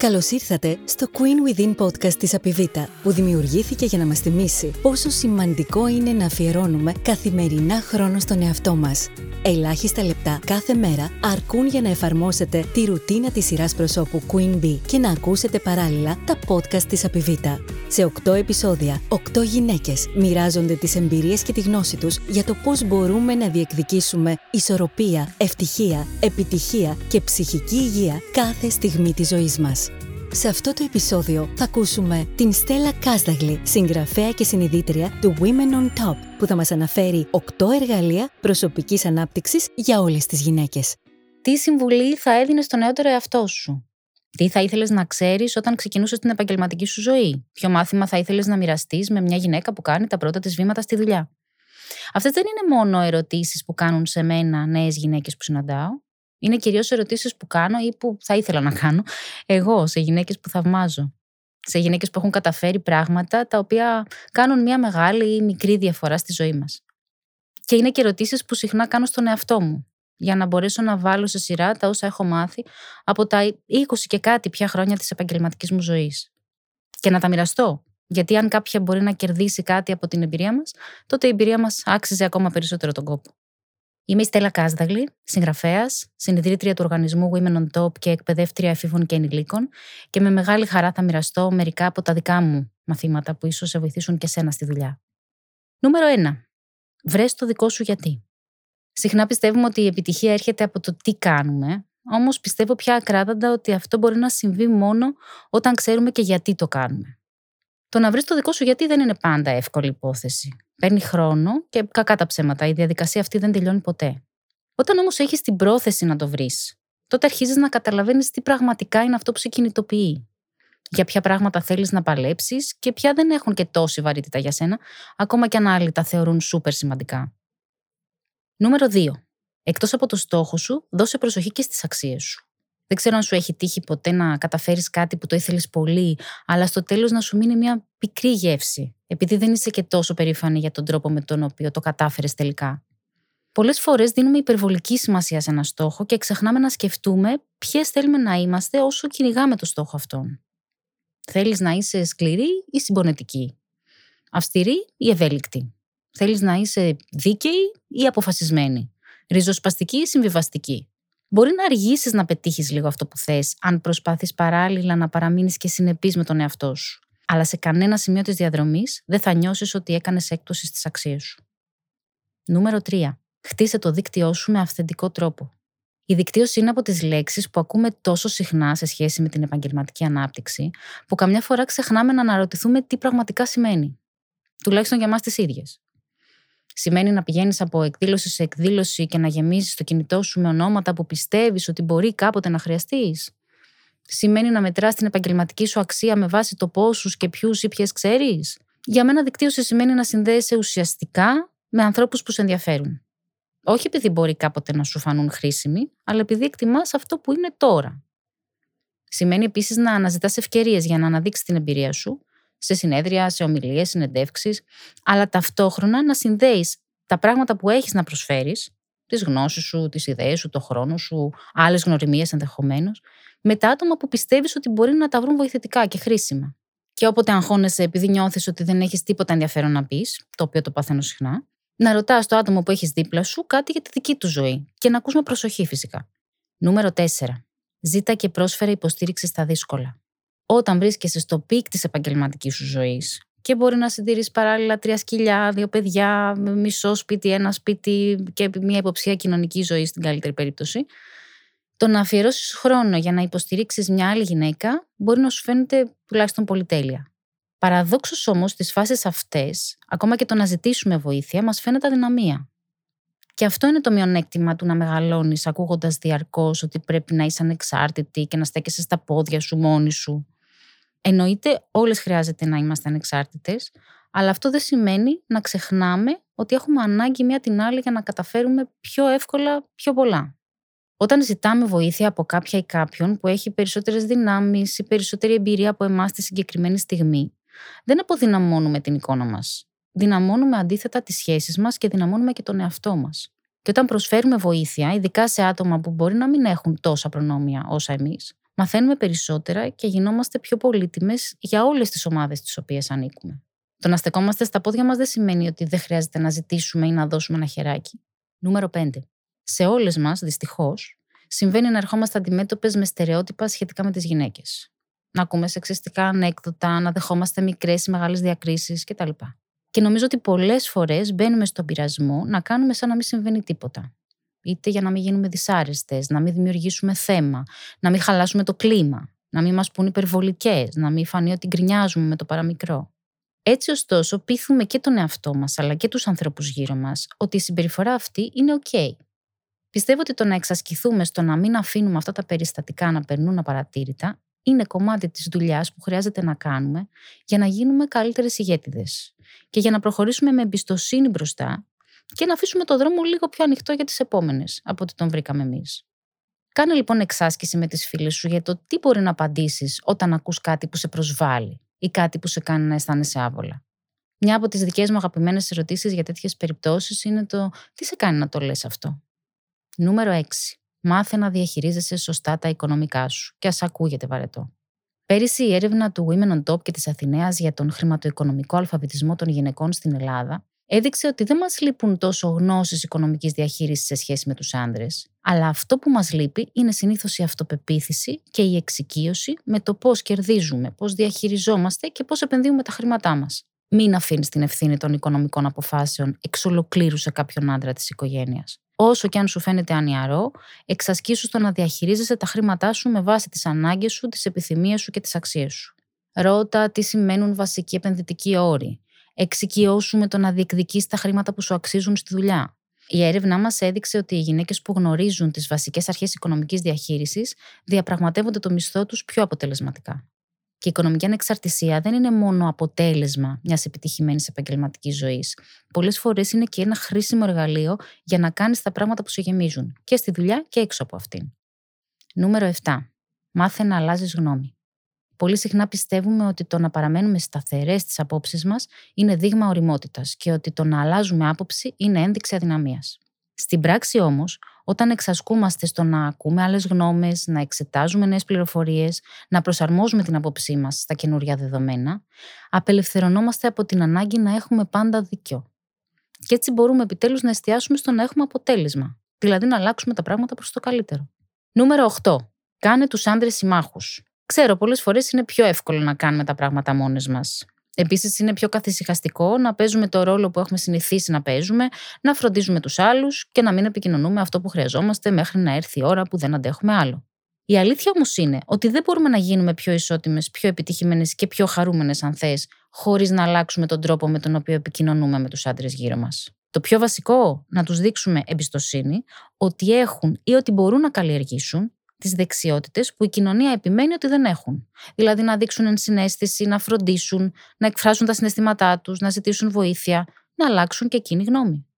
Καλώς ήρθατε στο Queen Within podcast της Απιβίτα, που δημιουργήθηκε για να μας θυμίσει πόσο σημαντικό είναι να αφιερώνουμε καθημερινά χρόνο στον εαυτό μας. Ελάχιστα λεπτά κάθε μέρα αρκούν για να εφαρμόσετε τη ρουτίνα της σειράς προσώπου Queen Bee και να ακούσετε παράλληλα τα podcast της Απιβίτα. Σε 8 επεισόδια, 8 γυναίκες μοιράζονται τις εμπειρίες και τη γνώση τους για το πώς μπορούμε να διεκδικήσουμε ισορροπία, ευτυχία, επιτυχία και ψυχική υγεία κάθε στιγμή της ζωής μας. Σε αυτό το επεισόδιο θα ακούσουμε την Στέλλα Κάσταγλη, συγγραφέα και συνειδήτρια του Women on Top, που θα μας αναφέρει 8 εργαλεία προσωπικής ανάπτυξης για όλες τις γυναίκες. Τι συμβουλή θα έδινες στον νεότερο εαυτό σου; Τι θα ήθελες να ξέρεις όταν ξεκινούσες την επαγγελματική σου ζωή; Ποιο μάθημα θα ήθελες να μοιραστείς με μια γυναίκα που κάνει τα πρώτα της βήματα στη δουλειά; Αυτές δεν είναι μόνο ερωτήσεις που κάνουν σε μένα νέες γυναίκες που συναντάω. Είναι κυρίως ερωτήσεις που κάνω ή που θα ήθελα να κάνω εγώ σε γυναίκες που θαυμάζω. Σε γυναίκες που έχουν καταφέρει πράγματα τα οποία κάνουν μια μεγάλη ή μικρή διαφορά στη ζωή μας. Και είναι και ερωτήσεις που συχνά κάνω στον εαυτό μου, για να μπορέσω να βάλω σε σειρά τα όσα έχω μάθει από τα 20 και κάτι πια χρόνια της επαγγελματικής μου ζωής. Και να τα μοιραστώ. Γιατί αν κάποια μπορεί να κερδίσει κάτι από την εμπειρία μας, τότε η εμπειρία μας άξιζε ακόμα περισσότερο τον κόπο. Είμαι η Στέλλα Κάσδαγλη, συγγραφέας, συνειδητρία του οργανισμού Women on Top και εκπαιδεύτρια εφήβων και ενηλίκων, και με μεγάλη χαρά θα μοιραστώ μερικά από τα δικά μου μαθήματα που ίσως σε βοηθήσουν και σένα στη δουλειά. Νούμερο 1. Βρες το δικό σου γιατί. Συχνά πιστεύουμε ότι η επιτυχία έρχεται από το τι κάνουμε, όμως πιστεύω πια ακράδαντα ότι αυτό μπορεί να συμβεί μόνο όταν ξέρουμε και γιατί το κάνουμε. Το να βρεις το δικό σου γιατί δεν είναι πάντα εύκολη υπόθεση. Παίρνει χρόνο και κακά τα ψέματα. Η διαδικασία αυτή δεν τελειώνει ποτέ. Όταν όμως έχεις την πρόθεση να το βρεις, τότε αρχίζεις να καταλαβαίνεις τι πραγματικά είναι αυτό που σε κινητοποιεί. Για ποια πράγματα θέλεις να παλέψεις και ποια δεν έχουν και τόση βαρύτητα για σένα, ακόμα και αν άλλοι τα θεωρούν σούπερ σημαντικά. Νούμερο 2. Εκτός από το στόχο σου, δώσε προσοχή και στις αξίες σου. Δεν ξέρω αν σου έχει τύχει ποτέ να καταφέρεις κάτι που το ήθελες πολύ, αλλά στο τέλος να σου μείνει μια πικρή γεύση, επειδή δεν είσαι και τόσο περήφανη για τον τρόπο με τον οποίο το κατάφερες τελικά. Πολλές φορές δίνουμε υπερβολική σημασία σε ένα στόχο και ξεχνάμε να σκεφτούμε ποιες θέλουμε να είμαστε όσο κυνηγάμε το στόχο αυτόν. Θέλεις να είσαι σκληρή ή συμπονετική, αυστηρή ή ευέλικτη; Θέλεις να είσαι δίκαιη ή αποφασισμένη, ριζοσπαστική ή συμβιβαστική; Μπορεί να αργήσεις να πετύχεις λίγο αυτό που θες, αν προσπάθεις παράλληλα να παραμείνεις και συνεπής με τον εαυτό σου. Αλλά σε κανένα σημείο της διαδρομής δεν θα νιώσεις ότι έκανες έκπτωση στις αξίες σου. Νούμερο 3. Χτίσε το δίκτυό σου με αυθεντικό τρόπο. Η δικτύωση είναι από τις λέξεις που ακούμε τόσο συχνά σε σχέση με την επαγγελματική ανάπτυξη, που καμιά φορά ξεχνάμε να αναρωτηθούμε τι πραγματικά σημαίνει. Τουλάχιστον για εμά τις ίδιες. Σημαίνει να πηγαίνεις από εκδήλωση σε εκδήλωση και να γεμίζεις το κινητό σου με ονόματα που πιστεύεις ότι μπορεί κάποτε να χρειαστείς. Σημαίνει να μετράς την επαγγελματική σου αξία με βάση το πόσους και ποιους ή ποιες ξέρεις. Για μένα, δικτύωση σημαίνει να συνδέεσαι ουσιαστικά με ανθρώπους που σε ενδιαφέρουν. Όχι επειδή μπορεί κάποτε να σου φανούν χρήσιμοι, αλλά επειδή εκτιμάς αυτό που είναι τώρα. Σημαίνει επίσης να αναζητάς ευκαιρίες για να αναδείξεις την εμπειρία σου σε συνέδρια, σε ομιλίες, συνεντεύξεις, αλλά ταυτόχρονα να συνδέεις τα πράγματα που έχεις να προσφέρεις, τις γνώσεις σου, τις ιδέες σου, το χρόνο σου, άλλες γνωριμίες ενδεχομένως, με τα άτομα που πιστεύεις ότι μπορεί να τα βρουν βοηθητικά και χρήσιμα. Και όποτε αγχώνεσαι επειδή νιώθεις ότι δεν έχεις τίποτα ενδιαφέρον να πεις, το οποίο το παθαίνω συχνά, να ρωτάς το άτομο που έχεις δίπλα σου κάτι για τη δική του ζωή και να ακούς με προσοχή φυσικά. Νούμερο 4. Ζήτα και πρόσφερε υποστήριξη στα δύσκολα όταν βρίσκεσαι στο peak της επαγγελματικής σου ζωής και μπορεί να συντηρείς παράλληλα τρία σκυλιά, δύο παιδιά, μισό σπίτι, ένα σπίτι και μια υποψία κοινωνικής ζωής στην καλύτερη περίπτωση. Το να αφιερώσεις χρόνο για να υποστηρίξεις μια άλλη γυναίκα μπορεί να σου φαίνεται τουλάχιστον πολυτέλεια. Παραδόξως όμως, στις φάσεις αυτές, ακόμα και το να ζητήσουμε βοήθεια, μας φαίνεται αδυναμία. Και αυτό είναι το μειονέκτημα του να μεγαλώνεις ακούγοντας διαρκώς ότι πρέπει να είσαι ανεξάρτητη και να στέκεσαι στα πόδια σου μόνη σου. Εννοείται όλες χρειάζεται να είμαστε ανεξάρτητες, αλλά αυτό δεν σημαίνει να ξεχνάμε ότι έχουμε ανάγκη μία την άλλη για να καταφέρουμε πιο εύκολα πιο πολλά. Όταν ζητάμε βοήθεια από κάποια ή κάποιον που έχει περισσότερες δυνάμεις ή περισσότερη εμπειρία από εμάς στη συγκεκριμένη στιγμή, δεν αποδυναμώνουμε την εικόνα μας. Δυναμώνουμε αντίθετα τις σχέσεις μας και δυναμώνουμε και τον εαυτό μας. Και όταν προσφέρουμε βοήθεια, ειδικά σε άτομα που μπορεί να μην έχουν τόσα προνόμια όσα εμείς, μαθαίνουμε περισσότερα και γινόμαστε πιο πολύτιμες για όλες τις ομάδες τις οποίες ανήκουμε. Το να στεκόμαστε στα πόδια μας δεν σημαίνει ότι δεν χρειάζεται να ζητήσουμε ή να δώσουμε ένα χεράκι. Νούμερο 5. Σε όλες μας, δυστυχώς, συμβαίνει να ερχόμαστε αντιμέτωπες με στερεότυπα σχετικά με τις γυναίκες. Να ακούμε σεξιστικά ανέκδοτα, να δεχόμαστε μικρές ή μεγάλες διακρίσεις κτλ. Και νομίζω ότι πολλές φορές μπαίνουμε στον πειρασμό να κάνουμε σαν να μην συμβαίνει τίποτα. Είτε για να μην γίνουμε δυσάρεστες, να μην δημιουργήσουμε θέμα, να μην χαλάσουμε το κλίμα, να μην μας πούν υπερβολικές, να μην φανεί ότι γκρινιάζουμε με το παραμικρό. Έτσι, ωστόσο, πείθουμε και τον εαυτό μας αλλά και τους ανθρώπους γύρω μας ότι η συμπεριφορά αυτή είναι OK. Πιστεύω ότι το να εξασκηθούμε στο να μην αφήνουμε αυτά τα περιστατικά να περνούν απαρατήρητα είναι κομμάτι της δουλειάς που χρειάζεται να κάνουμε για να γίνουμε καλύτερες ηγέτιδες και για να προχωρήσουμε με εμπιστοσύνη μπροστά και να αφήσουμε το δρόμο λίγο πιο ανοιχτό για τις επόμενες από ό,τι τον βρήκαμε εμείς. Κάνε λοιπόν εξάσκηση με τις φίλες σου για το τι μπορεί να απαντήσεις όταν ακούς κάτι που σε προσβάλλει ή κάτι που σε κάνει να αισθάνεσαι άβολα. Μια από τις δικές μου αγαπημένες ερωτήσεις για τέτοιες περιπτώσεις είναι το τι σε κάνει να το λες αυτό; Νούμερο 6. Μάθε να διαχειρίζεσαι σωστά τα οικονομικά σου και ας ακούγεται βαρετό. Πέρυσι η έρευνα του Women on Top και της Αθηναίας για τον χρηματοοικονομικό αλφαβητισμό των γυναικών στην Ελλάδα έδειξε ότι δεν μας λείπουν τόσο γνώσεις οικονομικής διαχείρισης σε σχέση με τους άντρε, αλλά αυτό που μας λείπει είναι συνήθως η αυτοπεποίθηση και η εξοικείωση με το πώς κερδίζουμε, πώς διαχειριζόμαστε και πώς επενδύουμε τα χρήματά μας. Μην αφήνεις την ευθύνη των οικονομικών αποφάσεων εξ ολοκλήρου σε κάποιον άντρα της οικογένειας. Όσο και αν σου φαίνεται ανιαρό, εξασκήσου στο να διαχειρίζεσαι τα χρήματά σου με βάση τις ανάγκες σου, τις επιθυμίες σου και τις αξίες σου. Ρώτα τι σημαίνουν βασικοί επενδυτικοί όροι. Εξοικειώσου με το να διεκδικείς τα χρήματα που σου αξίζουν στη δουλειά. Η έρευνά μας έδειξε ότι οι γυναίκες που γνωρίζουν τις βασικές αρχές οικονομικής διαχείρισης διαπραγματεύονται το μισθό τους πιο αποτελεσματικά. Και η οικονομική ανεξαρτησία δεν είναι μόνο αποτέλεσμα μιας επιτυχημένης επαγγελματικής ζωής. Πολλές φορές είναι και ένα χρήσιμο εργαλείο για να κάνεις τα πράγματα που σε γεμίζουν, και στη δουλειά και έξω από αυτήν. Νούμερο 7. Μάθε να αλλάζεις γνώμη. Πολύ συχνά πιστεύουμε ότι το να παραμένουμε σταθερές στις απόψεις μας είναι δείγμα οριμότητας και ότι το να αλλάζουμε άποψη είναι ένδειξη αδυναμίας. Στην πράξη όμως, όταν εξασκούμαστε στο να ακούμε άλλες γνώμες, να εξετάζουμε νέες πληροφορίες, να προσαρμόζουμε την απόψή μας στα καινούργια δεδομένα, απελευθερωνόμαστε από την ανάγκη να έχουμε πάντα δίκιο. Και έτσι μπορούμε επιτέλους να εστιάσουμε στο να έχουμε αποτέλεσμα, δηλαδή να αλλάξουμε τα πράγματα προς το καλύτερο. Νούμερο 8. Κάνε τους άντρες συμμάχους. Ξέρω, πολλές φορές είναι πιο εύκολο να κάνουμε τα πράγματα μόνες μας. Επίσης, είναι πιο καθησυχαστικό να παίζουμε το ρόλο που έχουμε συνηθίσει να παίζουμε, να φροντίζουμε τους άλλους και να μην επικοινωνούμε αυτό που χρειαζόμαστε μέχρι να έρθει η ώρα που δεν αντέχουμε άλλο. Η αλήθεια όμως είναι ότι δεν μπορούμε να γίνουμε πιο ισότιμες, πιο επιτυχημένες και πιο χαρούμενες, αν θες, χωρίς να αλλάξουμε τον τρόπο με τον οποίο επικοινωνούμε με τους άντρες γύρω μας. Το πιο βασικό, να τους δείξουμε εμπιστοσύνη ότι έχουν ή ότι μπορούν να καλλιεργήσουν τις δεξιότητες που η κοινωνία επιμένει ότι δεν έχουν. Δηλαδή να δείξουν ενσυναίσθηση, να φροντίσουν, να εκφράσουν τα συναισθήματά τους, να ζητήσουν βοήθεια, να αλλάξουν και εκείνη γνώμη.